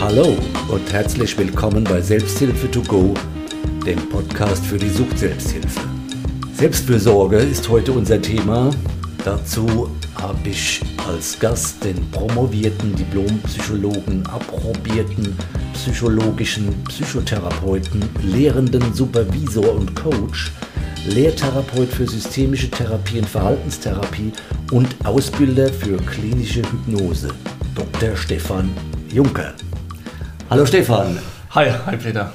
Hallo und herzlich willkommen bei Selbsthilfe to go, dem Podcast für die Sucht-Selbsthilfe. Selbstfürsorge ist heute unser Thema. Dazu habe ich als Gast den promovierten Diplompsychologen, approbierten psychologischen Psychotherapeuten, lehrenden Supervisor und Coach, Lehrtherapeut für systemische Therapie und Verhaltenstherapie und Ausbilder für klinische Hypnose, Dr. Stefan Juncker. Hallo Stefan. Hi, hi Peter.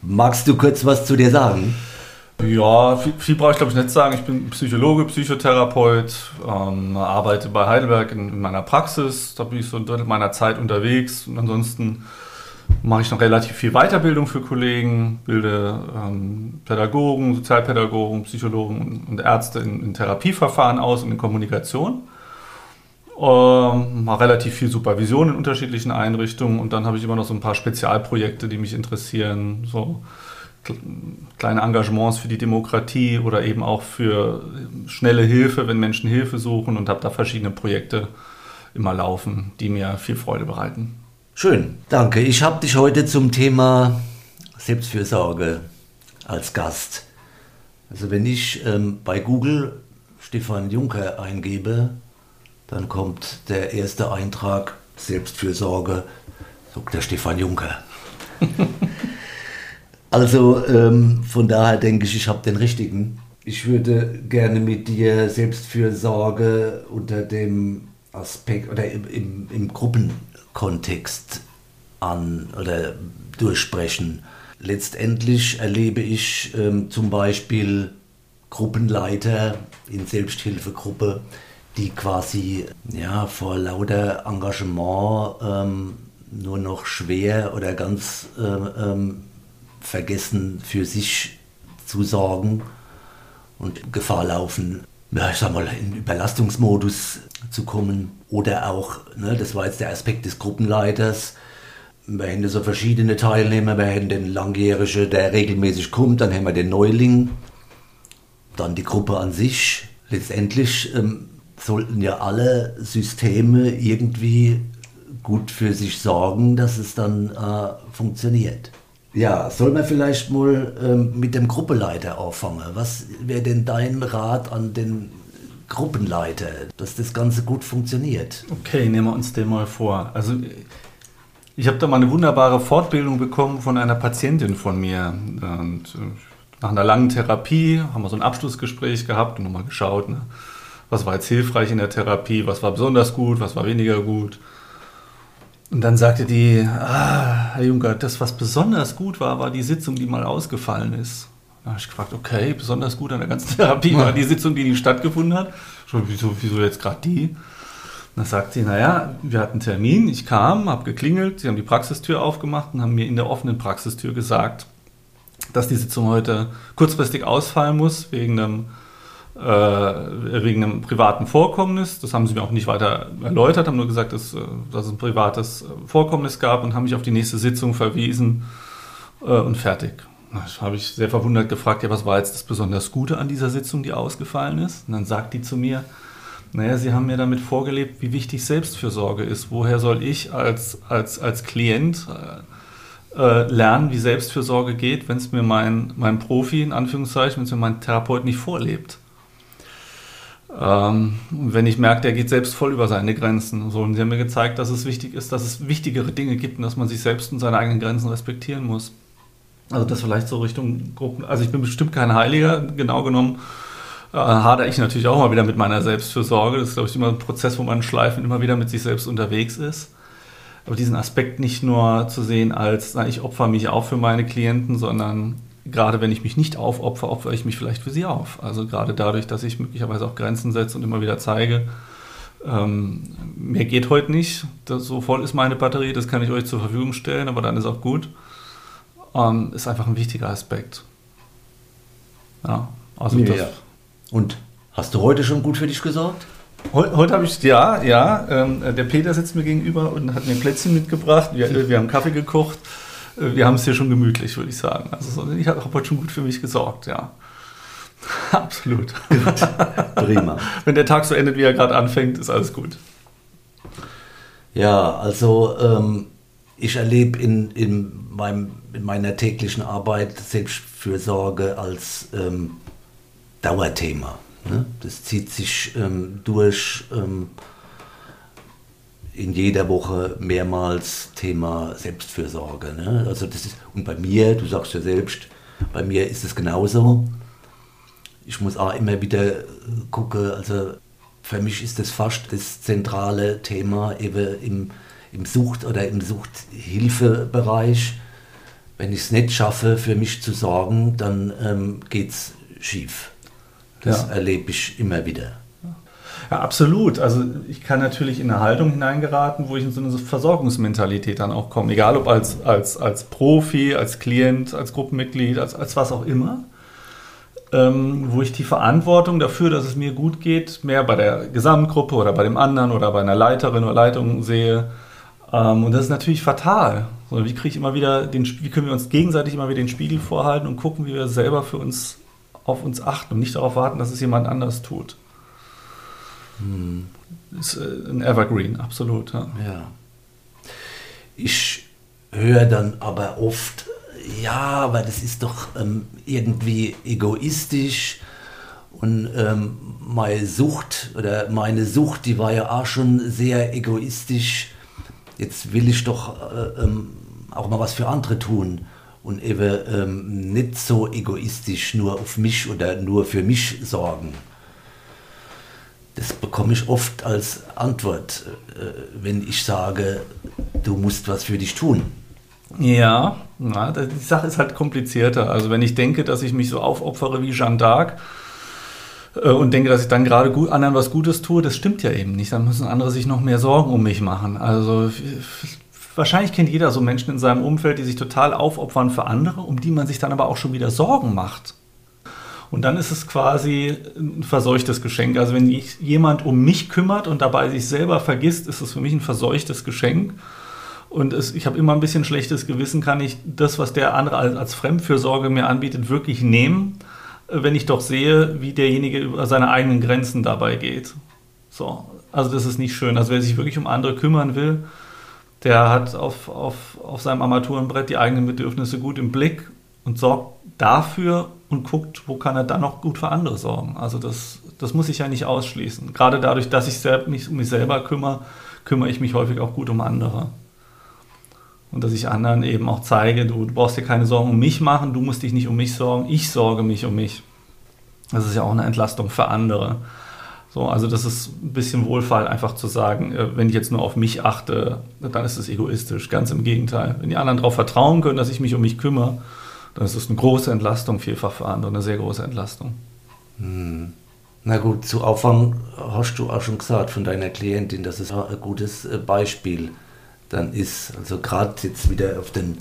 Magst du kurz was zu dir sagen? Ja, viel, viel brauche ich glaube ich nicht sagen. Ich bin Psychologe, Psychotherapeut, ähm, arbeite bei Heidelberg in, in, meiner Praxis. Da bin ich so ein Drittel meiner Zeit unterwegs. Und ansonsten mache ich noch relativ viel Weiterbildung für Kollegen, bilde ähm, Pädagogen, Sozialpädagogen, Psychologen und Ärzte in, in Therapieverfahren aus und in Kommunikation. Ähm, relativ viel Supervision in unterschiedlichen Einrichtungen und dann habe ich immer noch so ein paar Spezialprojekte, die mich interessieren. So kleine Engagements für die Demokratie oder eben auch für schnelle Hilfe, wenn Menschen Hilfe suchen und habe da verschiedene Projekte immer laufen, die mir viel Freude bereiten. Schön, danke. Ich habe dich heute zum Thema Selbstfürsorge als Gast. Also wenn ich ähm, bei Google Stefan Juncker eingebe, dann kommt der erste Eintrag Selbstfürsorge, der Stefan Juncker. Also ähm, von daher denke ich, ich habe den richtigen. Ich würde gerne mit dir Selbstfürsorge unter dem Aspekt oder im, im, im Gruppenkontext an oder durchsprechen. Letztendlich erlebe ich ähm, zum Beispiel Gruppenleiter in Selbsthilfegruppe, die quasi ja, vor lauter Engagement ähm, nur noch schwer oder ganz ähm, ähm vergessen, für sich zu sorgen und Gefahr laufen, ja, ich sag mal, in Überlastungsmodus zu kommen. Oder auch, ne, das war jetzt der Aspekt des Gruppenleiters, wir haben so verschiedene Teilnehmer, wir haben den Langjährigen, der regelmäßig kommt, dann haben wir den Neuling, dann die Gruppe an sich. Letztendlich ähm, sollten ja alle Systeme irgendwie gut für sich sorgen, dass es dann äh, funktioniert. Ja, soll man vielleicht mal ähm, mit dem Gruppenleiter anfangen? Was wäre denn dein Rat an den Gruppenleiter, dass das Ganze gut funktioniert? Okay, nehmen wir uns den mal vor. Also ich habe da mal eine wunderbare Fortbildung bekommen von einer Patientin von mir. Und äh, nach einer langen Therapie haben wir so ein Abschlussgespräch gehabt und nochmal geschaut, ne, was war jetzt hilfreich in der Therapie, was war besonders gut, was war weniger gut. Und dann sagte die, ah, Herr Juncker, das, was besonders gut war, war die Sitzung, die mal ausgefallen ist. Da habe ich gefragt, okay, besonders gut an der ganzen Therapie war die Sitzung, die nicht stattgefunden hat. So, wieso, wieso jetzt gerade die? dann sagt sie, naja, wir hatten einen Termin, ich kam, habe geklingelt, sie haben die Praxistür aufgemacht und haben mir in der offenen Praxistür gesagt, dass die Sitzung heute kurzfristig ausfallen muss, wegen einem äh, wegen einem privaten Vorkommnis. Das haben sie mir auch nicht weiter erläutert, haben nur gesagt, dass, äh, dass es ein privates äh, Vorkommnis gab und haben mich auf die nächste Sitzung verwiesen äh, und fertig. Da habe ich sehr verwundert gefragt, ja, was war jetzt das besonders Gute an dieser Sitzung, die ausgefallen ist? Und dann sagt die zu mir, naja, Sie haben mir damit vorgelebt, wie wichtig Selbstfürsorge ist. Woher soll ich als, als, als Klient äh, lernen, wie Selbstfürsorge geht, wenn es mir mein, mein Profi, in Anführungszeichen, wenn es mir mein Therapeut nicht vorlebt? Ähm, wenn ich merke, der geht selbst voll über seine Grenzen. So, und sie haben mir gezeigt, dass es wichtig ist, dass es wichtigere Dinge gibt und dass man sich selbst und seine eigenen Grenzen respektieren muss. Also das vielleicht so Richtung Gruppen. Also ich bin bestimmt kein Heiliger, genau genommen. Äh, hadere ich natürlich auch mal wieder mit meiner Selbstfürsorge. Das ist, glaube ich, immer ein Prozess, wo man schleifen immer wieder mit sich selbst unterwegs ist. Aber diesen Aspekt nicht nur zu sehen als, na, ich opfer mich auch für meine Klienten, sondern gerade wenn ich mich nicht aufopfer, opfere ich mich vielleicht für sie auf. Also gerade dadurch, dass ich möglicherweise auch Grenzen setze und immer wieder zeige, ähm, mehr geht heute nicht, das, so voll ist meine Batterie, das kann ich euch zur Verfügung stellen, aber dann ist auch gut. Ähm, ist einfach ein wichtiger Aspekt. Ja, also ja. das. Und hast du heute schon gut für dich gesorgt? Heute, heute habe ich, ja, ja. Ähm, der Peter sitzt mir gegenüber und hat mir ein Plätzchen mitgebracht. Wir, wir haben Kaffee gekocht. Äh, wir haben es hier schon gemütlich, würde ich sagen. Also ich habe heute schon gut für mich gesorgt, ja. Absolut. Gut. Prima. Wenn der Tag so endet, wie er gerade anfängt, ist alles gut. Ja, also ähm, ich erlebe in, in, meinem, in meiner täglichen Arbeit Selbstfürsorge als ähm, Dauerthema. Ne? Das zieht sich ähm, durch ähm, in jeder Woche mehrmals Thema Selbstfürsorge. Ne? Also das ist, und bei mir, du sagst ja selbst, bei mir ist es genauso. Ich muss auch immer wieder gucken, also für mich ist das fast das zentrale Thema eben im, im Sucht- oder im Suchthilfebereich. Wenn ich es nicht schaffe, für mich zu sorgen, dann ähm, geht es schief. Das ja. erlebe ich immer wieder. Ja, absolut. Also ich kann natürlich in eine Haltung hineingeraten, wo ich in so eine Versorgungsmentalität dann auch komme. Egal ob als, als, als Profi, als Klient, als Gruppenmitglied, als, als was auch immer. Ähm, wo ich die Verantwortung dafür, dass es mir gut geht, mehr bei der Gesamtgruppe oder bei dem anderen oder bei einer Leiterin oder Leitung sehe. Ähm, und das ist natürlich fatal. So, wie kriege ich immer wieder den, wie können wir uns gegenseitig immer wieder den Spiegel vorhalten und gucken, wie wir selber für uns auf uns achten und nicht darauf warten, dass es jemand anders tut. Hm. Ist äh, ein Evergreen, absolut. Ja. ja. Ich höre dann aber oft, ja, aber das ist doch ähm, irgendwie egoistisch und ähm, meine Sucht oder meine Sucht, die war ja auch schon sehr egoistisch. Jetzt will ich doch äh, ähm, auch mal was für andere tun und eben ähm, nicht so egoistisch nur auf mich oder nur für mich sorgen. Das bekomme ich oft als Antwort, äh, wenn ich sage, du musst was für dich tun. Ja, na, die Sache ist halt komplizierter. Also wenn ich denke, dass ich mich so aufopfere wie Jeanne d'Arc äh, und denke, dass ich dann gerade gut, anderen was Gutes tue, das stimmt ja eben nicht. Dann müssen andere sich noch mehr Sorgen um mich machen. Also wahrscheinlich kennt jeder so Menschen in seinem Umfeld, die sich total aufopfern für andere, um die man sich dann aber auch schon wieder Sorgen macht. Und dann ist es quasi ein verseuchtes Geschenk. Also wenn jemand um mich kümmert und dabei sich selber vergisst, ist es für mich ein verseuchtes Geschenk. Und es, ich habe immer ein bisschen schlechtes Gewissen, kann ich das, was der andere als, als Fremdfürsorge mir anbietet, wirklich nehmen, wenn ich doch sehe, wie derjenige über seine eigenen Grenzen dabei geht. So, also das ist nicht schön. Also wer sich wirklich um andere kümmern will, der hat auf, auf, auf seinem Armaturenbrett die eigenen Bedürfnisse gut im Blick und sorgt dafür und guckt, wo kann er dann noch gut für andere sorgen. Also das, das muss ich ja nicht ausschließen. Gerade dadurch, dass ich mich um mich selber kümmere, kümmere ich mich häufig auch gut um andere und dass ich anderen eben auch zeige, du, du, brauchst dir keine Sorgen um mich machen, du musst dich nicht um mich sorgen, ich sorge mich um mich. Das ist ja auch eine Entlastung für andere. So, also das ist ein bisschen Wohlfall, einfach zu sagen, äh, wenn ich jetzt nur auf mich achte, dann ist es egoistisch. Ganz im Gegenteil. Wenn die anderen darauf vertrauen können, dass ich mich um mich kümmere, dann ist es eine große Entlastung, vielfach für andere, eine sehr große Entlastung. Hm. Na gut, zu Aufwand hast du auch schon gesagt von deiner Klientin, das ist ein gutes äh, Beispiel dann ist. Also gerade jetzt wieder auf den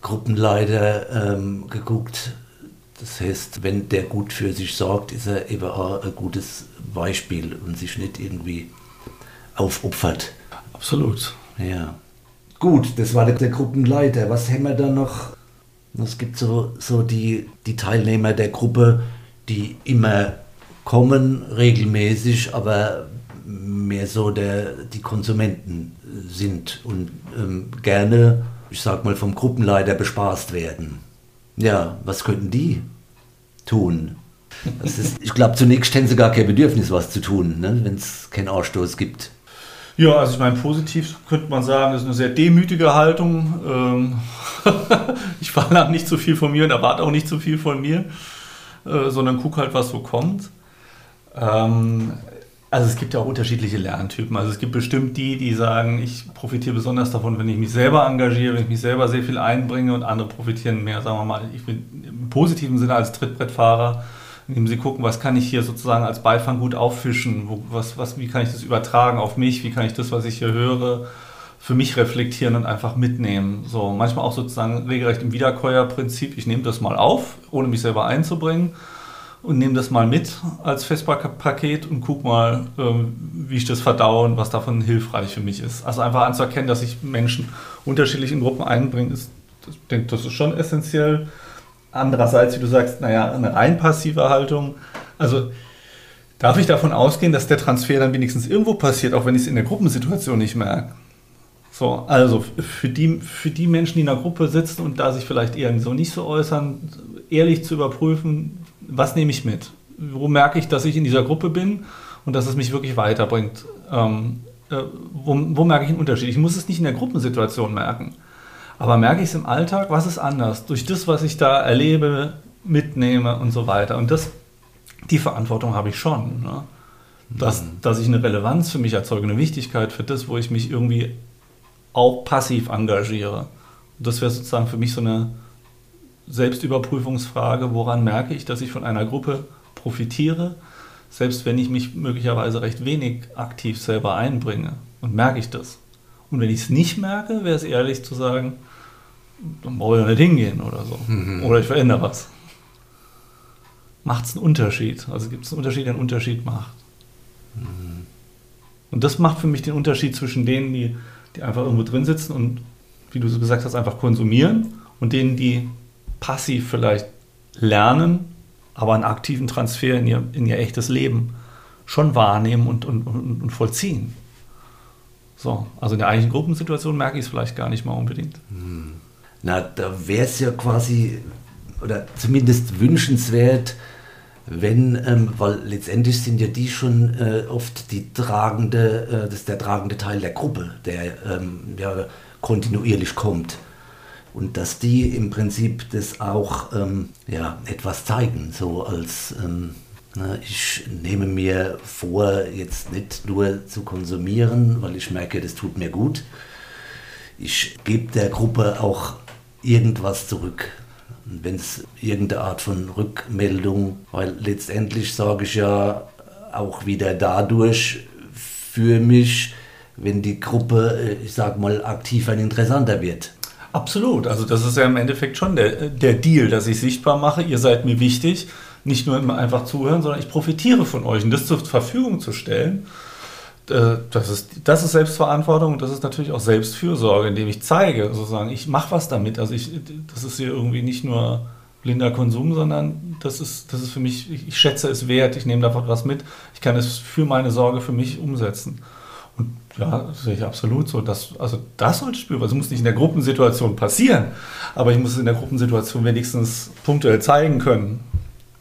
Gruppenleiter ähm, geguckt. Das heißt, wenn der gut für sich sorgt, ist er eben auch ein gutes Beispiel und sich nicht irgendwie aufopfert. Absolut. Ja. Gut, das war der, der Gruppenleiter. Was haben wir da noch? Es gibt so, so die, die Teilnehmer der Gruppe, die immer kommen, regelmäßig, aber mehr so der, die Konsumenten sind und ähm, gerne, ich sag mal, vom Gruppenleiter bespaßt werden. Ja, was könnten die tun? Ist, ich glaube, zunächst hätten sie gar kein Bedürfnis, was zu tun, ne, wenn es keinen Ausstoß gibt. Ja, also ich meine, positiv könnte man sagen, das ist eine sehr demütige Haltung. Ähm, ich verlange nicht zu viel von mir und erwarte auch nicht zu viel von mir, äh, sondern gucke halt, was so kommt. Ähm, also es gibt ja auch unterschiedliche Lerntypen. Also es gibt bestimmt die, die sagen, ich profitiere besonders davon, wenn ich mich selber engagiere, wenn ich mich selber sehr viel einbringe und andere profitieren mehr, sagen wir mal, ich bin im positiven Sinne als Trittbrettfahrer, indem sie gucken, was kann ich hier sozusagen als Beifang gut auffischen, wo, was, was, wie kann ich das übertragen auf mich, wie kann ich das, was ich hier höre, für mich reflektieren und einfach mitnehmen. So manchmal auch sozusagen regelrecht im Wiederkäuerprinzip, ich nehme das mal auf, ohne mich selber einzubringen und nehme das mal mit als Festpaket und guck mal, ähm, wie ich das verdaue und was davon hilfreich für mich ist. Also einfach anzuerkennen, dass ich Menschen unterschiedlich in Gruppen einbringe, ist, ich denke, das ist schon essentiell. Andererseits, wie du sagst, naja, eine rein passive Haltung. Also darf ich davon ausgehen, dass der Transfer dann wenigstens irgendwo passiert, auch wenn ich es in der Gruppensituation nicht merke. So, also für die, für die Menschen, die in der Gruppe sitzen und da sich vielleicht eher so nicht so äußern, ehrlich zu überprüfen, was nehme ich mit? Wo merke ich, dass ich in dieser Gruppe bin und dass es mich wirklich weiterbringt? Ähm, äh, wo, wo merke ich einen Unterschied? Ich muss es nicht in der Gruppensituation merken, aber merke ich es im Alltag, was ist anders? Durch das, was ich da erlebe, mitnehme und so weiter. Und das, die Verantwortung habe ich schon. Ne? Dass, mhm. dass ich eine Relevanz für mich erzeuge, eine Wichtigkeit für das, wo ich mich irgendwie auch passiv engagiere. Und das wäre sozusagen für mich so eine Selbstüberprüfungsfrage, woran merke ich, dass ich von einer Gruppe profitiere, selbst wenn ich mich möglicherweise recht wenig aktiv selber einbringe. Und merke ich das? Und wenn ich es nicht merke, wäre es ehrlich zu sagen, dann brauche ich ja nicht hingehen oder so. Mhm. Oder ich verändere was. Macht es einen Unterschied? Also gibt es einen Unterschied, der einen Unterschied macht. Mhm. Und das macht für mich den Unterschied zwischen denen, die, die einfach irgendwo drin sitzen und, wie du so gesagt hast, einfach konsumieren und denen, die passiv vielleicht lernen, aber einen aktiven Transfer in ihr, in ihr echtes Leben schon wahrnehmen und, und, und, und vollziehen. So, also in der eigentlichen Gruppensituation merke ich es vielleicht gar nicht mal unbedingt. Hm. Na, da wäre es ja quasi, oder zumindest wünschenswert, wenn, ähm, weil letztendlich sind ja die schon äh, oft die tragende, äh, das ist der tragende Teil der Gruppe, der ähm, ja, kontinuierlich kommt. Und dass die im Prinzip das auch ähm, ja, etwas zeigen, so als ähm, ich nehme mir vor, jetzt nicht nur zu konsumieren, weil ich merke, das tut mir gut. Ich gebe der Gruppe auch irgendwas zurück. Wenn es irgendeine Art von Rückmeldung, weil letztendlich sage ich ja auch wieder dadurch für mich, wenn die Gruppe, äh, ich sag mal, aktiver und interessanter wird. Absolut. Also das ist ja im Endeffekt schon der, der Deal, dass ich sichtbar mache, ihr seid mir wichtig. Nicht nur immer einfach zuhören, sondern ich profitiere von euch. Und das zur Verfügung zu stellen, äh, das ist, das ist Selbstverantwortung und das ist natürlich auch Selbstfürsorge, indem ich zeige, sozusagen, ich mache was damit. Also ich, das ist hier irgendwie nicht nur blinder Konsum, sondern das ist, das ist für mich, ich schätze es wert, ich nehme davon was mit, ich kann es für meine Sorge für mich umsetzen. Und ja, das sehe ich absolut so. Dass, also das sollte spürbar. Es muss nicht in der Gruppensituation passieren, aber ich muss es in der Gruppensituation wenigstens punktuell zeigen können,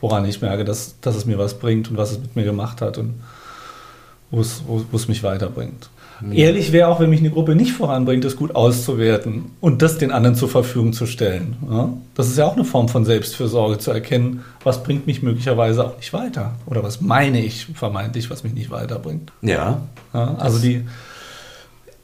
woran ich merke, dass, dass es mir was bringt und was es mit mir gemacht hat und wo es, wo, wo es mich weiterbringt. Mhm. Ehrlich wäre auch, wenn mich eine Gruppe nicht voranbringt, das gut auszuwerten und das den anderen zur Verfügung zu stellen. Ja? Das ist ja auch eine Form von Selbstfürsorge, zu erkennen, was bringt mich möglicherweise auch nicht weiter oder was meine ich vermeintlich, was mich nicht weiterbringt. Ja. ja also die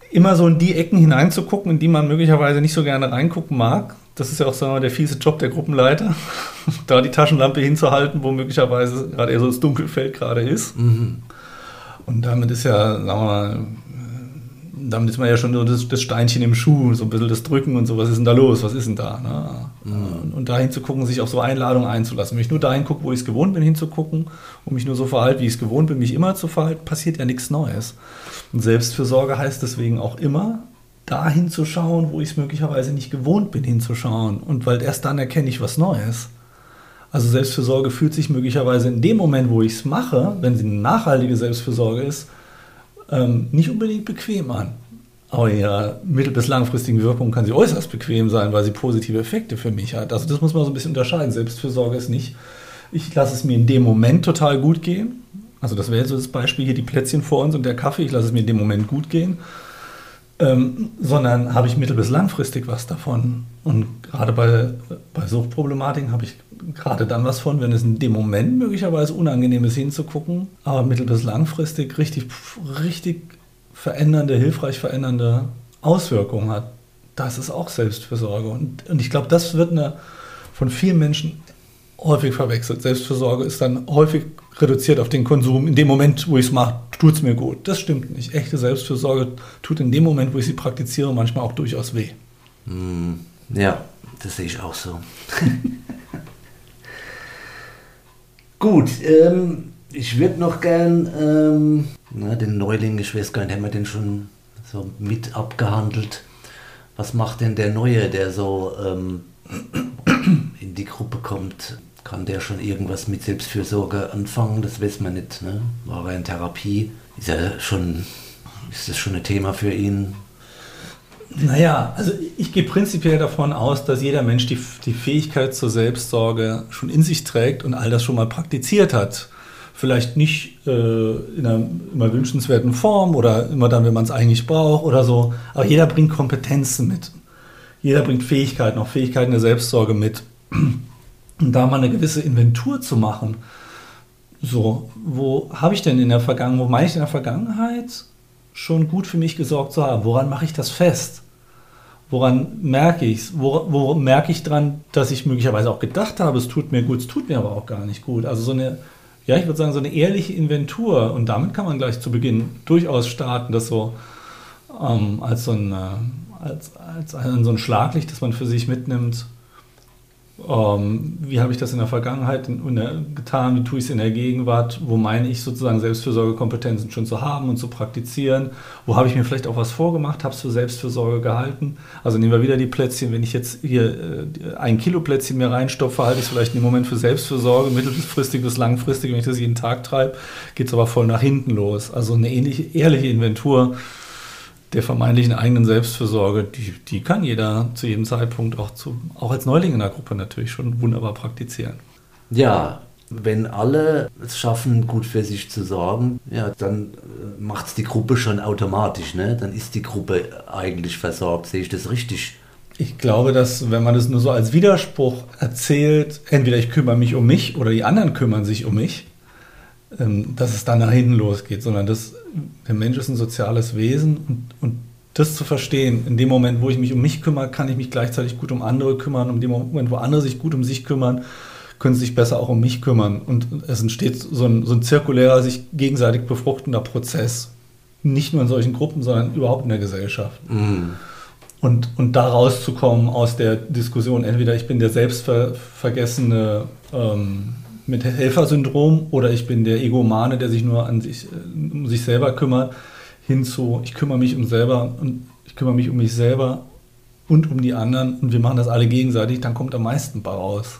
immer so in die Ecken hineinzugucken, in die man möglicherweise nicht so gerne reingucken mag. Das ist ja auch sagen wir, der fiese Job der Gruppenleiter, da die Taschenlampe hinzuhalten, wo möglicherweise gerade eher so das Dunkelfeld gerade ist. Mhm. Und damit ist ja, sagen wir mal, damit ist man ja schon so das, das, Steinchen im Schuh, so ein bisschen das Drücken und so, was ist denn da los, was ist denn da? Ne? Mhm. Und dahin zu gucken, sich auf so Einladungen einzulassen. Wenn ich nur dahin gucke, wo ich es gewohnt bin, hinzugucken und mich nur so verhalte, wie ich es gewohnt bin, mich immer zu verhalten, passiert ja nichts Neues. Und Selbstfürsorge heißt deswegen auch immer, dahin zu schauen, wo ich es möglicherweise nicht gewohnt bin, hinzuschauen. Und weil erst dann erkenne ich was Neues. Also Selbstfürsorge fühlt sich möglicherweise in dem Moment, wo ich es mache, wenn sie eine nachhaltige Selbstfürsorge ist, ähm, nicht unbedingt bequem an. Aber in ihrer mittel- bis langfristigen Wirkung kann sie äußerst bequem sein, weil sie positive Effekte für mich hat. Also das muss man so ein bisschen unterscheiden. Selbstfürsorge ist nicht, ich lasse es mir in dem Moment total gut gehen. Also das wäre so das Beispiel hier, die Plätzchen vor uns und der Kaffee, ich lasse es mir in dem Moment gut gehen. Ähm, sondern habe ich mittel- bis langfristig was davon. Und gerade bei, bei Suchtproblematiken habe ich gerade dann was von, wenn es in dem Moment möglicherweise unangenehm ist hinzugucken, aber mittel- bis langfristig richtig, richtig verändernde, hilfreich verändernde Auswirkungen hat. Das ist auch Selbstfürsorge. Und, und ich glaube, das wird eine, von vielen Menschen häufig verwechselt. Selbstfürsorge ist dann häufig reduziert auf den Konsum. In dem Moment, wo ich es mache, tut es mir gut. Das stimmt nicht. Echte Selbstfürsorge tut in dem Moment, wo ich sie praktiziere, manchmal auch durchaus weh. Hm, ja, das sehe ich auch so. Gut, ähm, ich würde noch gern ähm, na, den Neuling, ich weiß gar nicht, haben wir den schon so mit abgehandelt? Was macht denn der Neue, der so ähm, in die Gruppe kommt? Kann der schon irgendwas mit Selbstfürsorge anfangen? Das weiß man nicht. Ne? War er in Therapie? Ist, er schon, ist das schon ein Thema für ihn? Naja, also ich gehe prinzipiell davon aus, dass jeder Mensch die, die Fähigkeit zur Selbstsorge schon in sich trägt und all das schon mal praktiziert hat. Vielleicht nicht äh, in einer immer wünschenswerten Form oder immer dann, wenn man es eigentlich braucht oder so. Aber jeder bringt Kompetenzen mit. Jeder bringt Fähigkeiten, auch Fähigkeiten der Selbstsorge mit. Und da mal eine gewisse Inventur zu machen, so, wo habe ich denn in der Vergangenheit, wo meine ich in der Vergangenheit schon gut für mich gesorgt zu haben? Woran mache ich das fest? Woran merke ich es? Wo, wo, merke ich dran, dass ich möglicherweise auch gedacht habe, es tut mir gut, es tut mir aber auch gar nicht gut? Also so eine, ja, ich würde sagen, so eine ehrliche Inventur. Und damit kann man gleich zu Beginn durchaus starten, das so ähm, als, so ein, äh, als, als ein, so ein Schlaglicht, das man für sich mitnimmt ähm, wie habe ich das in der Vergangenheit in, in der, getan, wie tue ich es in der Gegenwart, wo meine ich sozusagen Selbstfürsorgekompetenzen schon zu haben und zu praktizieren, wo habe ich mir vielleicht auch was vorgemacht, habe es für Selbstfürsorge gehalten. Also nehmen wir wieder die Plätzchen, wenn ich jetzt hier äh, ein Kilo Plätzchen mir reinstopfe, halte ich es vielleicht im Moment für Selbstfürsorge, mittelfristig bis langfristig, wenn ich das jeden Tag treibe, geht es aber voll nach hinten los. Also eine ähnliche, ehrliche Inventur der vermeintlichen eigenen Selbstfürsorge, die, die kann jeder zu jedem Zeitpunkt auch, zu, auch als Neuling in der Gruppe natürlich schon wunderbar praktizieren. Ja, wenn alle es schaffen, gut für sich zu sorgen, ja, dann äh, macht es die Gruppe schon automatisch. Ne? Dann ist die Gruppe eigentlich versorgt. Sehe ich das richtig? Ich glaube, dass wenn man das nur so als Widerspruch erzählt, entweder ich kümmere mich um mich oder die anderen kümmern sich um mich, ähm, dass es dann nach hinten losgeht, sondern dass der Mensch ist ein soziales Wesen und, und das zu verstehen, in dem Moment, wo ich mich um mich kümmere, kann ich mich gleichzeitig gut um andere kümmern. Und in dem Moment, wo andere sich gut um sich kümmern, können sie sich besser auch um mich kümmern. Und es entsteht so ein, so ein zirkulärer, sich gegenseitig befruchtender Prozess. Nicht nur in solchen Gruppen, sondern überhaupt in der Gesellschaft. Mm. Und, und da rauszukommen aus der Diskussion, entweder ich bin der selbstvergessene ähm, mit Helfersyndrom oder ich bin der Egomane, der sich nur an sich, äh, um sich selber kümmert, hinzu, ich kümmere mich um selber und ich kümmere mich um mich selber und um die anderen und wir machen das alle gegenseitig, dann kommt am meisten bei raus.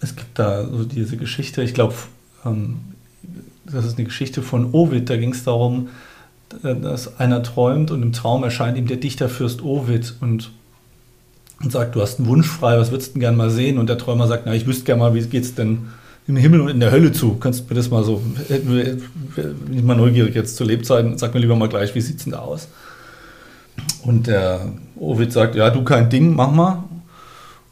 Es gibt da so diese Geschichte, ich glaube, ähm, das ist eine Geschichte von Ovid, da ging es darum, dass einer träumt und im Traum erscheint ihm der Dichterfürst Ovid und und sagt, du hast einen Wunsch frei, was würdest du denn gerne mal sehen? Und der Träumer sagt, na, ich wüsste gerne mal, wie geht es denn im Himmel und in der Hölle zu? Kannst du mir das mal so, bin ich mal neugierig jetzt zu Lebzeiten, sag mir lieber mal gleich, wie sieht es denn da aus? Und der Ovid sagt, ja, du kein Ding, mach mal.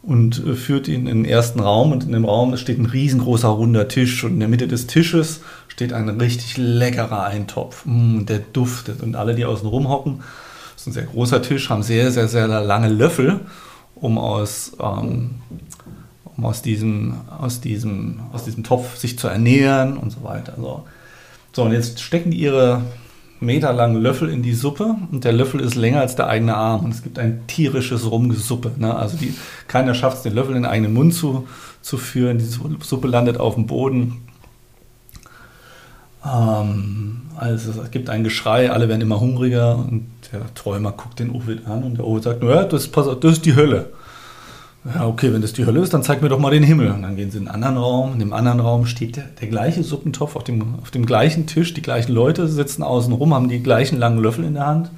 Und führt ihn in den ersten Raum und in dem Raum steht ein riesengroßer runder Tisch und in der Mitte des Tisches steht ein richtig leckerer Eintopf. Mm, der duftet und alle, die außen rum hocken, das ist ein sehr großer Tisch, haben sehr, sehr, sehr lange Löffel um aus, ähm, um aus, diesem, aus, diesem, aus diesem Topf sich zu ernähren und so weiter. So, so und jetzt stecken die ihre meterlangen Löffel in die Suppe und der Löffel ist länger als der eigene Arm und es gibt ein tierisches Rumgesuppe. Ne? Also die, keiner schafft es, den Löffel in den eigenen Mund zu, zu führen. Die Suppe landet auf dem Boden. Ähm, also es gibt ein Geschrei, alle werden immer hungriger und der Träumer guckt den Ovid an und der Ovid sagt, naja, das, das ist die Hölle. Ja, okay, wenn das die Hölle ist, dann zeig mir doch mal den Himmel. Und dann gehen sie in einen anderen Raum. In dem anderen Raum steht der, der gleiche Suppentopf auf dem, auf dem gleichen Tisch. Die gleichen Leute sitzen außen rum, haben die gleichen langen Löffel in der Hand.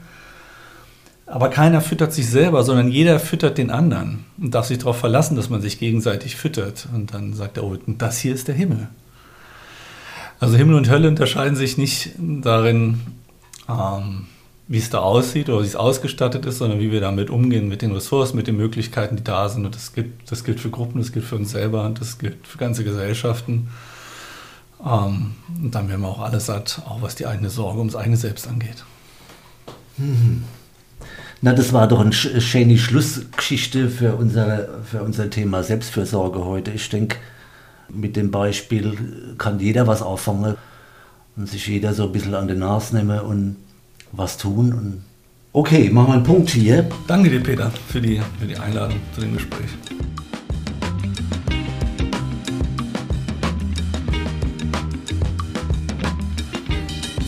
Aber keiner füttert sich selber, sondern jeder füttert den anderen und darf sich darauf verlassen, dass man sich gegenseitig füttert. Und dann sagt der Ovid, das hier ist der Himmel. Also Himmel und Hölle unterscheiden sich nicht darin, ähm, wie es da aussieht oder wie es ausgestattet ist, sondern wie wir damit umgehen, mit den Ressourcen, mit den Möglichkeiten, die da sind. Und das gilt, das gilt für Gruppen, das gilt für uns selber und das gilt für ganze Gesellschaften. Ähm, und dann werden wir auch alles satt, auch was die eigene Sorge ums eigene Selbst angeht. Hm. Na, das war doch eine schöne Schlussgeschichte für unser, für unser Thema Selbstfürsorge heute. Ich denke, mit dem Beispiel kann jeder was auffangen und sich jeder so ein bisschen an den Nase nehmen und was tun. Und okay, machen wir einen Punkt hier. Danke dir, Peter, für die, für die Einladung zu dem Gespräch.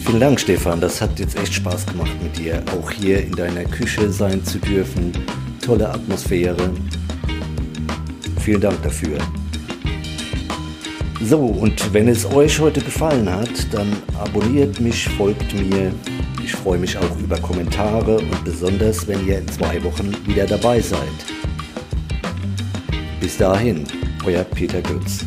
Vielen Dank, Stefan. Das hat jetzt echt Spaß gemacht mit dir, auch hier in deiner Küche sein zu dürfen. Tolle Atmosphäre. Vielen Dank dafür. So, und wenn es euch heute gefallen hat, dann abonniert mich, folgt mir ich freue mich auch über Kommentare und besonders, wenn ihr in zwei Wochen wieder dabei seid. Bis dahin, euer Peter Götz.